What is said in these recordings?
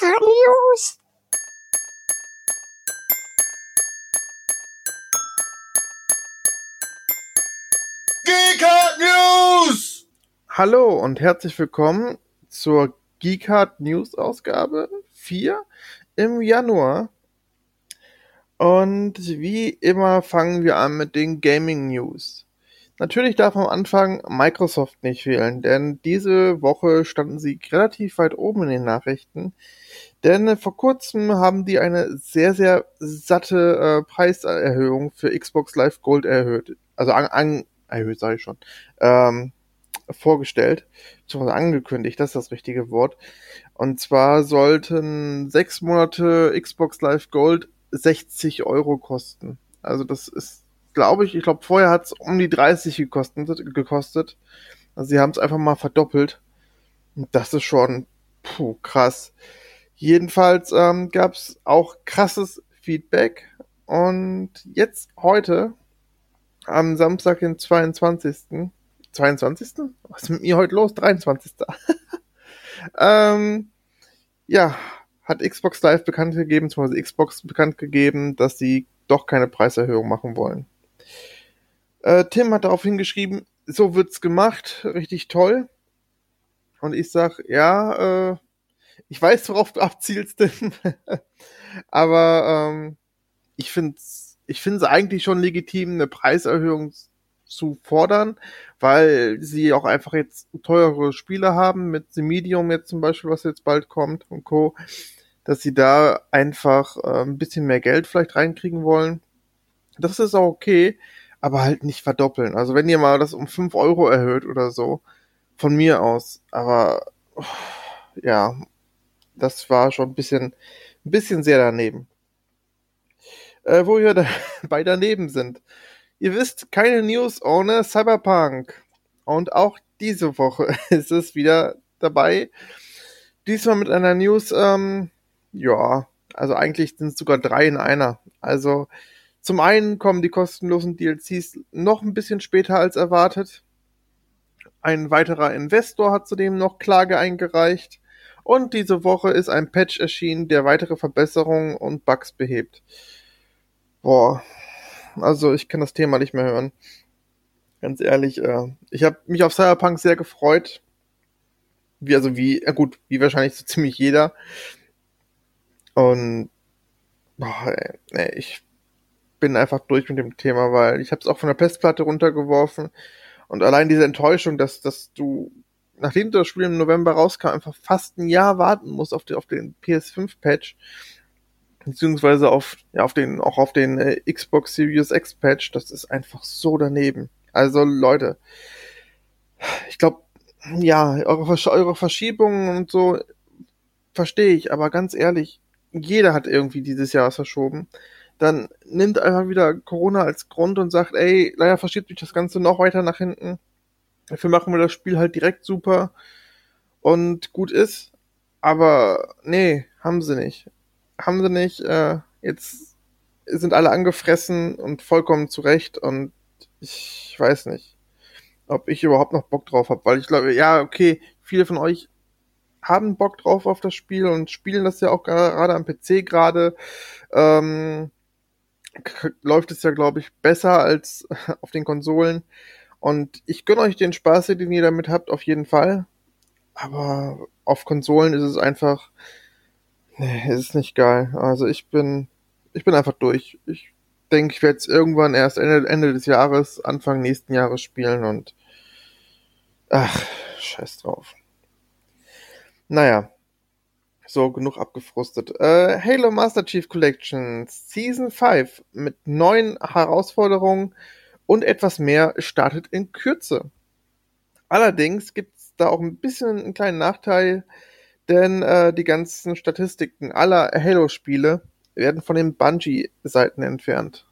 News. Geeker News! Hallo und herzlich willkommen zur Geekhard News Ausgabe 4 im Januar. Und wie immer fangen wir an mit den Gaming News. Natürlich darf am Anfang Microsoft nicht fehlen, denn diese Woche standen sie relativ weit oben in den Nachrichten. Denn vor kurzem haben die eine sehr, sehr satte äh, Preiserhöhung für Xbox Live Gold erhöht. Also an, an erhöht, sage ich schon. Ähm, vorgestellt, beziehungsweise angekündigt, das ist das richtige Wort. Und zwar sollten sechs Monate Xbox Live Gold 60 Euro kosten. Also das ist, glaube ich, ich glaube vorher hat es um die 30 gekostet. gekostet. Also sie haben es einfach mal verdoppelt. Und das ist schon puh, krass. Jedenfalls ähm, gab es auch krasses Feedback. Und jetzt heute, am Samstag, den 22. 22. Was ist mit mir heute los? 23. ähm, ja, hat Xbox Live bekannt gegeben, beziehungsweise Xbox bekannt gegeben, dass sie doch keine Preiserhöhung machen wollen. Äh, Tim hat darauf hingeschrieben, so wird's gemacht, richtig toll. Und ich sag, ja, äh, ich weiß, worauf du abzielst, Tim. Aber ähm, ich finde ich finde es eigentlich schon legitim, eine Preiserhöhung zu fordern, weil sie auch einfach jetzt teure Spiele haben, mit The Medium jetzt zum Beispiel, was jetzt bald kommt und Co., dass sie da einfach äh, ein bisschen mehr Geld vielleicht reinkriegen wollen. Das ist auch okay, aber halt nicht verdoppeln. Also wenn ihr mal das um fünf Euro erhöht oder so, von mir aus. Aber oh, ja, das war schon ein bisschen, ein bisschen sehr daneben. Äh, wo wir da bei daneben sind. Ihr wisst, keine News ohne Cyberpunk. Und auch diese Woche ist es wieder dabei. Diesmal mit einer News, ähm, ja, also eigentlich sind es sogar drei in einer. Also zum einen kommen die kostenlosen DLCs noch ein bisschen später als erwartet. Ein weiterer Investor hat zudem noch Klage eingereicht. Und diese Woche ist ein Patch erschienen, der weitere Verbesserungen und Bugs behebt. Boah, also ich kann das Thema nicht mehr hören. Ganz ehrlich, äh, ich habe mich auf Cyberpunk sehr gefreut. Wie, also wie, ja gut, wie wahrscheinlich so ziemlich jeder. Und boah, ey, ich bin einfach durch mit dem Thema, weil ich habe es auch von der Festplatte runtergeworfen. Und allein diese Enttäuschung, dass, dass du, nachdem das Spiel im November rauskam, einfach fast ein Jahr warten musst auf, die, auf den PS5-Patch beziehungsweise auf, ja, auf den, auch auf den äh, Xbox Series X Patch, das ist einfach so daneben. Also Leute, ich glaube, ja, eure, Versch eure Verschiebungen und so verstehe ich, aber ganz ehrlich, jeder hat irgendwie dieses Jahr was verschoben. Dann nimmt einfach wieder Corona als Grund und sagt, ey, leider verschiebt sich das Ganze noch weiter nach hinten. Dafür machen wir das Spiel halt direkt super und gut ist. Aber nee, haben sie nicht haben sie nicht. Äh, jetzt sind alle angefressen und vollkommen zurecht und ich weiß nicht, ob ich überhaupt noch Bock drauf habe, weil ich glaube, ja, okay, viele von euch haben Bock drauf auf das Spiel und spielen das ja auch gerade am PC gerade. Ähm, läuft es ja, glaube ich, besser als auf den Konsolen. Und ich gönne euch den Spaß, den ihr damit habt, auf jeden Fall. Aber auf Konsolen ist es einfach, Nee, es ist nicht geil. Also ich bin, ich bin einfach durch. Ich denke, ich werde es irgendwann erst Ende, Ende des Jahres, Anfang nächsten Jahres spielen und ach, scheiß drauf. Naja, so genug abgefrustet. Äh, Halo Master Chief Collection Season 5 mit neuen Herausforderungen und etwas mehr startet in Kürze. Allerdings gibt's da auch ein bisschen einen kleinen Nachteil denn äh, die ganzen Statistiken aller Halo-Spiele werden von den Bungie-Seiten entfernt.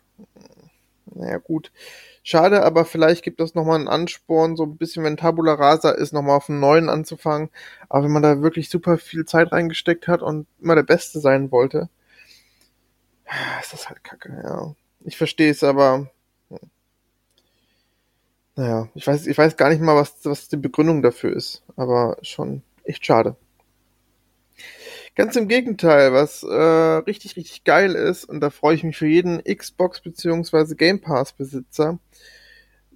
Naja, gut. Schade, aber vielleicht gibt es nochmal einen Ansporn, so ein bisschen, wenn Tabula Rasa ist, nochmal auf einen neuen anzufangen. Aber wenn man da wirklich super viel Zeit reingesteckt hat und immer der Beste sein wollte, ist das halt kacke, ja. Ich verstehe es, aber. Hm. Naja, ich weiß, ich weiß gar nicht mal, was, was die Begründung dafür ist. Aber schon echt schade. Ganz im Gegenteil, was äh, richtig, richtig geil ist, und da freue ich mich für jeden Xbox bzw. Game Pass Besitzer.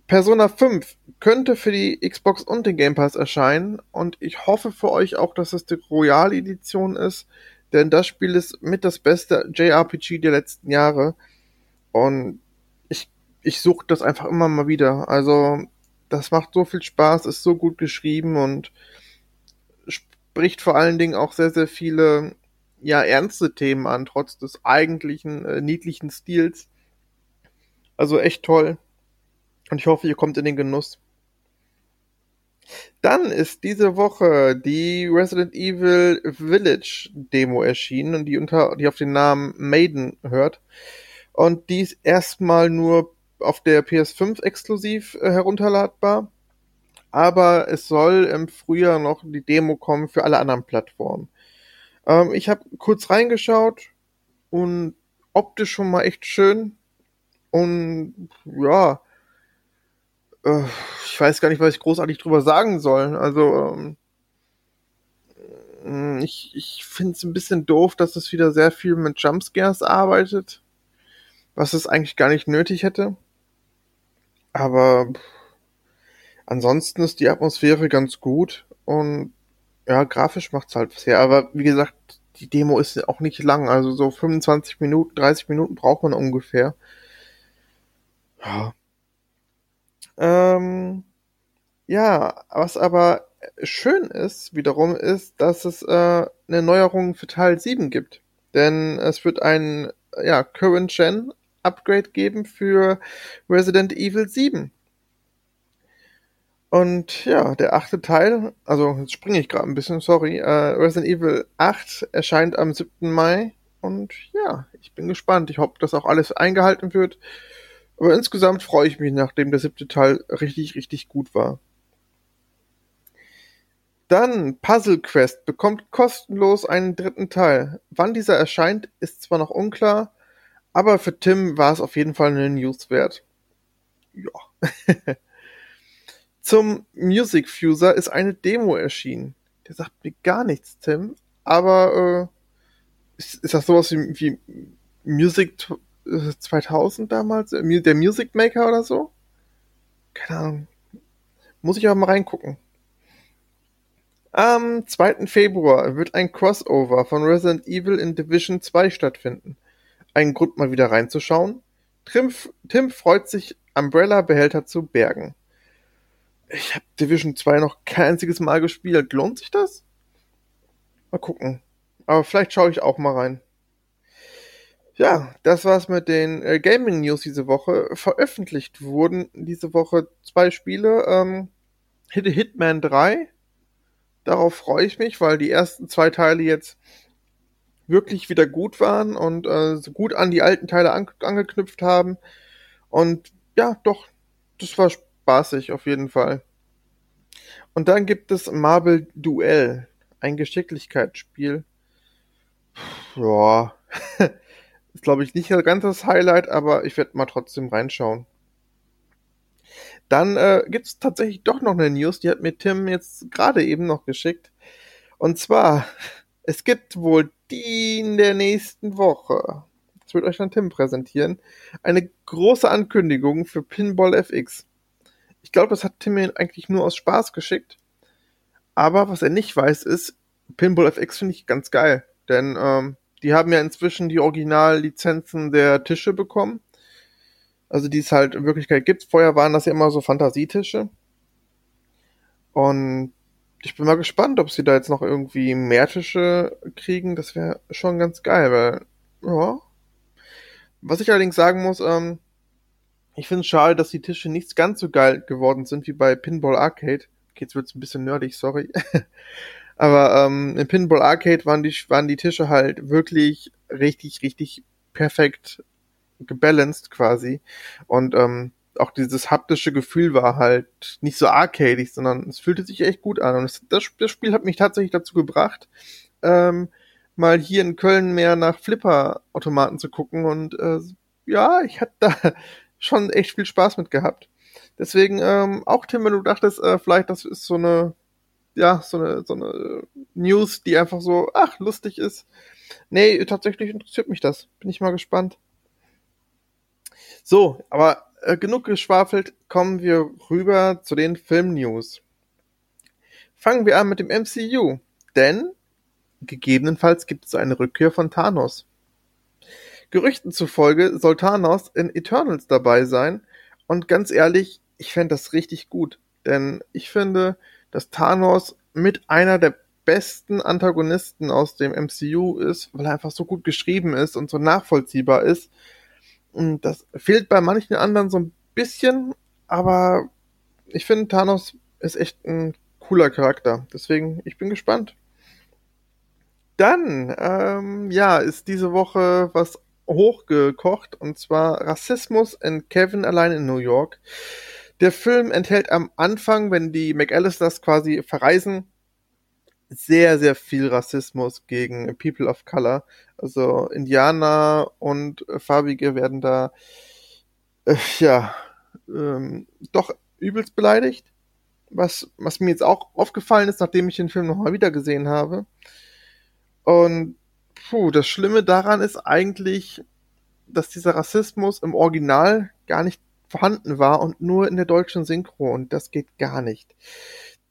Persona 5 könnte für die Xbox und den Game Pass erscheinen und ich hoffe für euch auch, dass es die Royal Edition ist, denn das Spiel ist mit das beste JRPG der letzten Jahre und ich, ich suche das einfach immer mal wieder. Also das macht so viel Spaß, ist so gut geschrieben und spricht vor allen Dingen auch sehr, sehr viele, ja, ernste Themen an, trotz des eigentlichen äh, niedlichen Stils. Also echt toll. Und ich hoffe, ihr kommt in den Genuss. Dann ist diese Woche die Resident Evil Village Demo erschienen und die unter, die auf den Namen Maiden hört. Und die ist erstmal nur auf der PS5 exklusiv äh, herunterladbar aber es soll im Frühjahr noch die Demo kommen für alle anderen Plattformen. Ähm, ich habe kurz reingeschaut und optisch schon mal echt schön und ja, äh, ich weiß gar nicht, was ich großartig drüber sagen soll. Also ähm, ich, ich finde es ein bisschen doof, dass es wieder sehr viel mit Jumpscares arbeitet, was es eigentlich gar nicht nötig hätte. Aber Ansonsten ist die Atmosphäre ganz gut und ja, grafisch macht's halt sehr. Aber wie gesagt, die Demo ist auch nicht lang. Also so 25 Minuten, 30 Minuten braucht man ungefähr. Ja. Ähm, ja, was aber schön ist, wiederum, ist, dass es äh, eine Neuerung für Teil 7 gibt. Denn es wird ein ja, Current Gen Upgrade geben für Resident Evil 7. Und ja, der achte Teil, also jetzt springe ich gerade ein bisschen, sorry. Äh, Resident Evil 8 erscheint am 7. Mai. Und ja, ich bin gespannt. Ich hoffe, dass auch alles eingehalten wird. Aber insgesamt freue ich mich, nachdem der siebte Teil richtig, richtig gut war. Dann Puzzle Quest bekommt kostenlos einen dritten Teil. Wann dieser erscheint, ist zwar noch unklar, aber für Tim war es auf jeden Fall eine News wert. Ja. Zum Music Fuser ist eine Demo erschienen. Der sagt mir gar nichts, Tim. Aber äh, ist, ist das sowas wie, wie Music 2000 damals? Äh, der Music Maker oder so? Keine Ahnung. Muss ich aber mal reingucken. Am 2. Februar wird ein Crossover von Resident Evil in Division 2 stattfinden. Ein Grund mal wieder reinzuschauen. Tim, Tim freut sich, Umbrella-Behälter zu bergen. Ich habe Division 2 noch kein einziges Mal gespielt. Lohnt sich das? Mal gucken. Aber vielleicht schaue ich auch mal rein. Ja, das war's mit den äh, Gaming News diese Woche. Veröffentlicht wurden diese Woche zwei Spiele. Ähm, Hit Hitman 3. Darauf freue ich mich, weil die ersten zwei Teile jetzt wirklich wieder gut waren und äh, so gut an die alten Teile an angeknüpft haben. Und ja, doch, das war spaßig auf jeden Fall. Und dann gibt es Marble Duell, ein Geschicklichkeitsspiel. Ja, ist glaube ich nicht ganz das Highlight, aber ich werde mal trotzdem reinschauen. Dann äh, gibt es tatsächlich doch noch eine News, die hat mir Tim jetzt gerade eben noch geschickt. Und zwar, es gibt wohl die in der nächsten Woche, das wird euch dann Tim präsentieren, eine große Ankündigung für Pinball FX. Ich glaube, das hat Tim mir eigentlich nur aus Spaß geschickt. Aber was er nicht weiß, ist, Pinball FX finde ich ganz geil. Denn ähm, die haben ja inzwischen die Originallizenzen der Tische bekommen. Also die es halt in Wirklichkeit gibt. Vorher waren das ja immer so Fantasietische. Und ich bin mal gespannt, ob sie da jetzt noch irgendwie mehr Tische kriegen. Das wäre schon ganz geil, weil, ja. Was ich allerdings sagen muss, ähm, ich finde es schade, dass die Tische nicht ganz so geil geworden sind wie bei Pinball Arcade. Okay, jetzt wird's ein bisschen nerdig, sorry. Aber ähm, in Pinball Arcade waren die, waren die Tische halt wirklich richtig, richtig perfekt gebalanced quasi. Und ähm, auch dieses haptische Gefühl war halt nicht so arcadig, sondern es fühlte sich echt gut an. Und das, das, das Spiel hat mich tatsächlich dazu gebracht, ähm, mal hier in Köln mehr nach Flipper-Automaten zu gucken. Und äh, ja, ich hatte da schon echt viel Spaß mit gehabt. Deswegen, ähm, auch Tim, wenn du dachtest, äh, vielleicht das ist so eine ja, so eine, so eine News, die einfach so, ach, lustig ist. Nee, tatsächlich interessiert mich das. Bin ich mal gespannt. So, aber äh, genug geschwafelt, kommen wir rüber zu den Film-News. Fangen wir an mit dem MCU, denn gegebenenfalls gibt es eine Rückkehr von Thanos. Gerüchten zufolge soll Thanos in Eternals dabei sein und ganz ehrlich, ich fände das richtig gut, denn ich finde, dass Thanos mit einer der besten Antagonisten aus dem MCU ist, weil er einfach so gut geschrieben ist und so nachvollziehbar ist. Und das fehlt bei manchen anderen so ein bisschen, aber ich finde Thanos ist echt ein cooler Charakter. Deswegen, ich bin gespannt. Dann, ähm, ja, ist diese Woche was hochgekocht und zwar Rassismus in Kevin allein in New York. Der Film enthält am Anfang, wenn die McAllisters quasi verreisen, sehr, sehr viel Rassismus gegen People of Color. Also Indianer und Farbige werden da, äh, ja, ähm, doch übelst beleidigt. Was, was mir jetzt auch aufgefallen ist, nachdem ich den Film nochmal wieder gesehen habe. Und puh, das Schlimme daran ist eigentlich, dass dieser Rassismus im Original gar nicht vorhanden war und nur in der deutschen Synchro und das geht gar nicht.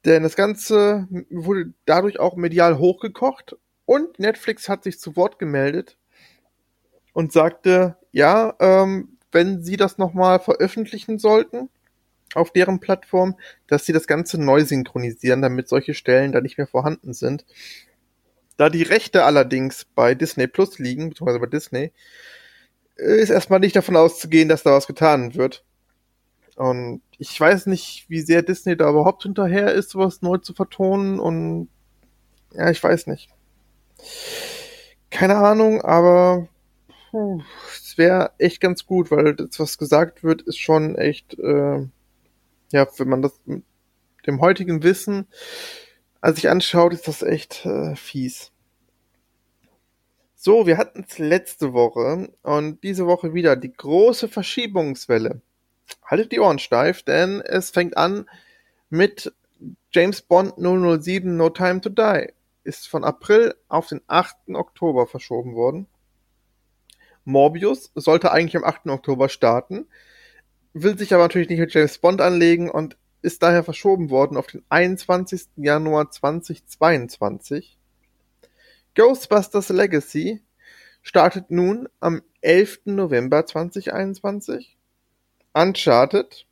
Denn das Ganze wurde dadurch auch medial hochgekocht und Netflix hat sich zu Wort gemeldet und sagte, ja, ähm, wenn sie das nochmal veröffentlichen sollten auf deren Plattform, dass sie das Ganze neu synchronisieren, damit solche Stellen da nicht mehr vorhanden sind. Da die Rechte allerdings bei Disney Plus liegen, beziehungsweise bei Disney, ist erstmal nicht davon auszugehen, dass da was getan wird. Und ich weiß nicht, wie sehr Disney da überhaupt hinterher ist, sowas neu zu vertonen. Und ja, ich weiß nicht. Keine Ahnung, aber puh, es wäre echt ganz gut, weil das, was gesagt wird, ist schon echt, äh, ja, wenn man das mit dem heutigen Wissen als sich anschaut, ist das echt äh, fies. So, wir hatten es letzte Woche und diese Woche wieder die große Verschiebungswelle. Haltet die Ohren steif, denn es fängt an mit James Bond 007 No Time to Die. Ist von April auf den 8. Oktober verschoben worden. Morbius sollte eigentlich am 8. Oktober starten, will sich aber natürlich nicht mit James Bond anlegen und ist daher verschoben worden auf den 21. Januar 2022. Ghostbusters Legacy startet nun am 11. November 2021. Uncharted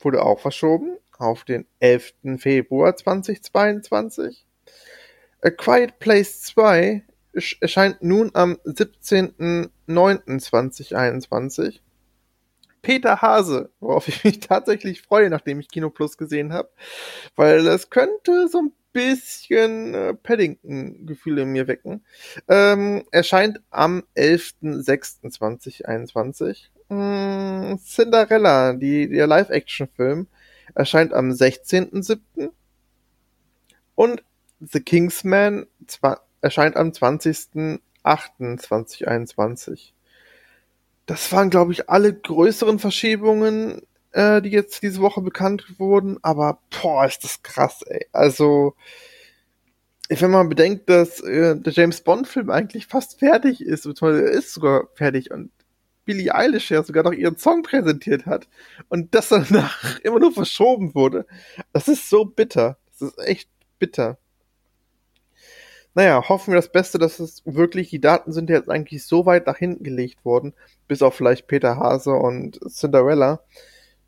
wurde auch verschoben auf den 11. Februar 2022. A Quiet Place 2 erscheint nun am 17.09.2021. Peter Hase, worauf ich mich tatsächlich freue, nachdem ich Kino Plus gesehen habe, weil das könnte so ein bisschen äh, Paddington-Gefühle in mir wecken. Ähm, erscheint am 11.06.2021. Hm, Cinderella, die, der Live-Action-Film, erscheint am 16.07. Und The Kingsman erscheint am 20.08.2021 das waren, glaube ich, alle größeren Verschiebungen, äh, die jetzt diese Woche bekannt wurden. Aber boah, ist das krass, ey. Also, wenn man bedenkt, dass äh, der James Bond-Film eigentlich fast fertig ist, beziehungsweise ist sogar fertig und Billie Eilish ja sogar noch ihren Song präsentiert hat und das danach immer nur verschoben wurde. Das ist so bitter. Das ist echt bitter naja, hoffen wir das Beste, dass es wirklich, die Daten sind jetzt eigentlich so weit nach hinten gelegt worden, bis auf vielleicht Peter Hase und Cinderella,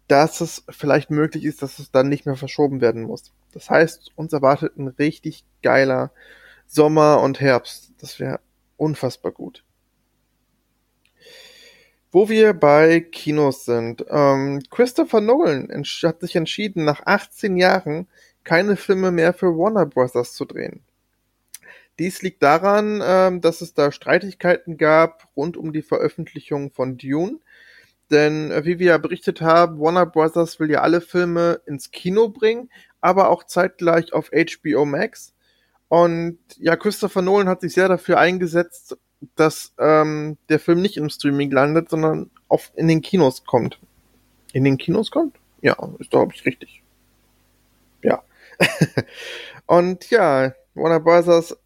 dass es vielleicht möglich ist, dass es dann nicht mehr verschoben werden muss. Das heißt, uns erwartet ein richtig geiler Sommer und Herbst. Das wäre unfassbar gut. Wo wir bei Kinos sind. Ähm, Christopher Nolan hat sich entschieden, nach 18 Jahren keine Filme mehr für Warner Bros. zu drehen. Dies liegt daran, ähm, dass es da Streitigkeiten gab rund um die Veröffentlichung von Dune. Denn äh, wie wir ja berichtet haben, Warner Bros. will ja alle Filme ins Kino bringen, aber auch zeitgleich auf HBO Max. Und ja, Christopher Nolan hat sich sehr dafür eingesetzt, dass ähm, der Film nicht im Streaming landet, sondern auf, in den Kinos kommt. In den Kinos kommt? Ja, ist glaube ich richtig. Ja. und ja, Warner Bros.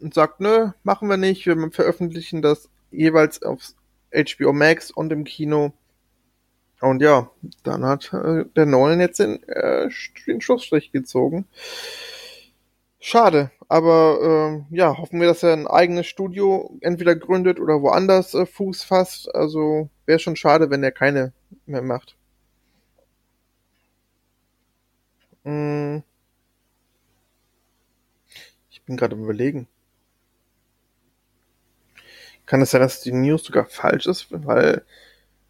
Sagt, nö, machen wir nicht. Wir veröffentlichen das jeweils auf HBO Max und im Kino. Und ja, dann hat äh, der Nolan jetzt den, äh, den Schlussstrich gezogen. Schade, aber äh, ja, hoffen wir, dass er ein eigenes Studio entweder gründet oder woanders äh, Fuß fasst. Also wäre schon schade, wenn er keine mehr macht. Hm. Ich bin gerade überlegen. Kann es sein, dass die News sogar falsch ist, weil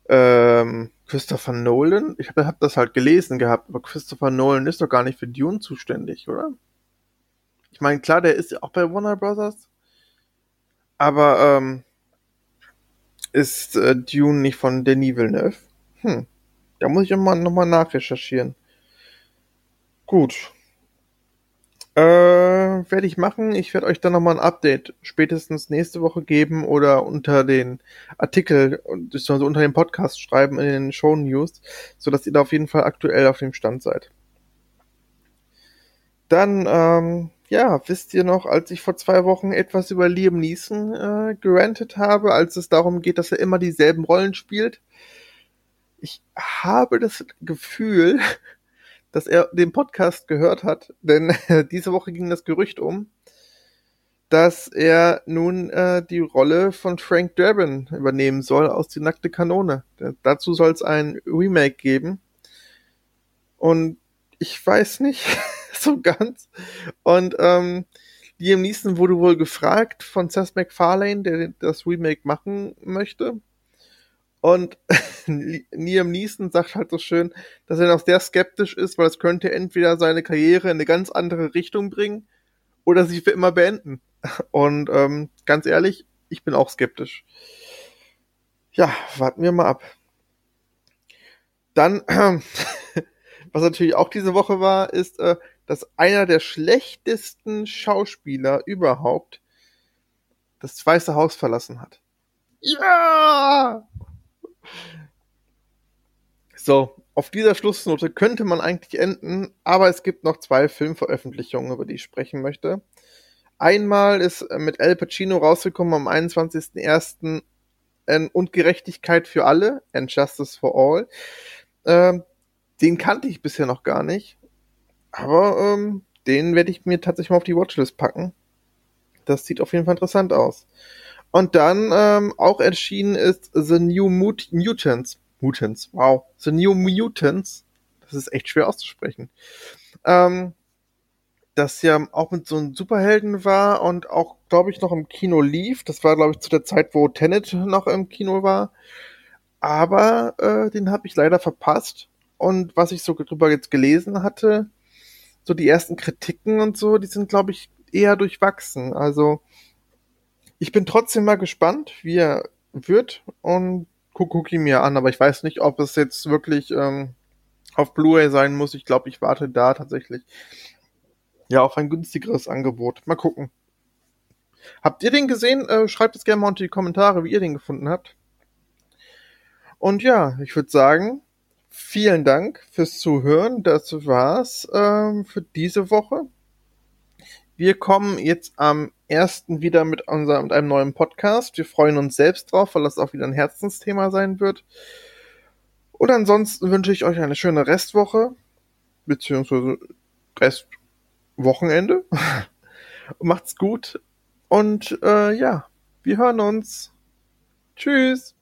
ähm, Christopher Nolan, ich habe hab das halt gelesen gehabt, aber Christopher Nolan ist doch gar nicht für Dune zuständig, oder? Ich meine, klar, der ist ja auch bei Warner Brothers, aber ähm, ist äh, Dune nicht von Denis Villeneuve? Hm, da muss ich nochmal noch mal nachrecherchieren. Gut, äh, werde ich machen. Ich werde euch dann nochmal ein Update spätestens nächste Woche geben oder unter den Artikel also unter dem Podcast schreiben in den Show News, sodass ihr da auf jeden Fall aktuell auf dem Stand seid. Dann, ähm, ja, wisst ihr noch, als ich vor zwei Wochen etwas über Liam Neeson äh, gerantet habe, als es darum geht, dass er immer dieselben Rollen spielt? Ich habe das Gefühl, dass er den Podcast gehört hat, denn diese Woche ging das Gerücht um, dass er nun äh, die Rolle von Frank Drabin übernehmen soll aus Die nackte Kanone. dazu soll es ein Remake geben. Und ich weiß nicht so ganz. Und ähm, Liam Neeson wurde wohl gefragt von Seth MacFarlane, der das Remake machen möchte. Und Liam Neeson sagt halt so schön, dass er noch sehr skeptisch ist, weil es könnte entweder seine Karriere in eine ganz andere Richtung bringen oder sie für immer beenden. Und ähm, ganz ehrlich, ich bin auch skeptisch. Ja, warten wir mal ab. Dann, äh, was natürlich auch diese Woche war, ist, äh, dass einer der schlechtesten Schauspieler überhaupt das Weiße Haus verlassen hat. Ja! So, auf dieser Schlussnote könnte man eigentlich enden, aber es gibt noch zwei Filmveröffentlichungen, über die ich sprechen möchte. Einmal ist mit Al Pacino rausgekommen am 21.01. und Gerechtigkeit für alle, and Justice for All. Ähm, den kannte ich bisher noch gar nicht, aber ähm, den werde ich mir tatsächlich mal auf die Watchlist packen. Das sieht auf jeden Fall interessant aus. Und dann ähm, auch erschienen ist The New Mut Mutants. Mutants, wow. The New Mutants. Das ist echt schwer auszusprechen. Ähm, das ja auch mit so einem Superhelden war und auch, glaube ich, noch im Kino lief. Das war, glaube ich, zu der Zeit, wo Tenet noch im Kino war. Aber äh, den habe ich leider verpasst. Und was ich so drüber jetzt gelesen hatte, so die ersten Kritiken und so, die sind, glaube ich, eher durchwachsen. Also ich bin trotzdem mal gespannt, wie er wird und guck, guck ihn mir an, aber ich weiß nicht, ob es jetzt wirklich ähm, auf Blu-ray sein muss. Ich glaube, ich warte da tatsächlich ja auf ein günstigeres Angebot. Mal gucken. Habt ihr den gesehen? Äh, schreibt es gerne mal unter die Kommentare, wie ihr den gefunden habt. Und ja, ich würde sagen, vielen Dank fürs Zuhören. Das war's ähm, für diese Woche. Wir kommen jetzt am ersten wieder mit, unserem, mit einem neuen Podcast. Wir freuen uns selbst drauf, weil das auch wieder ein Herzensthema sein wird. Und ansonsten wünsche ich euch eine schöne Restwoche, beziehungsweise Restwochenende. Macht's gut und äh, ja, wir hören uns. Tschüss.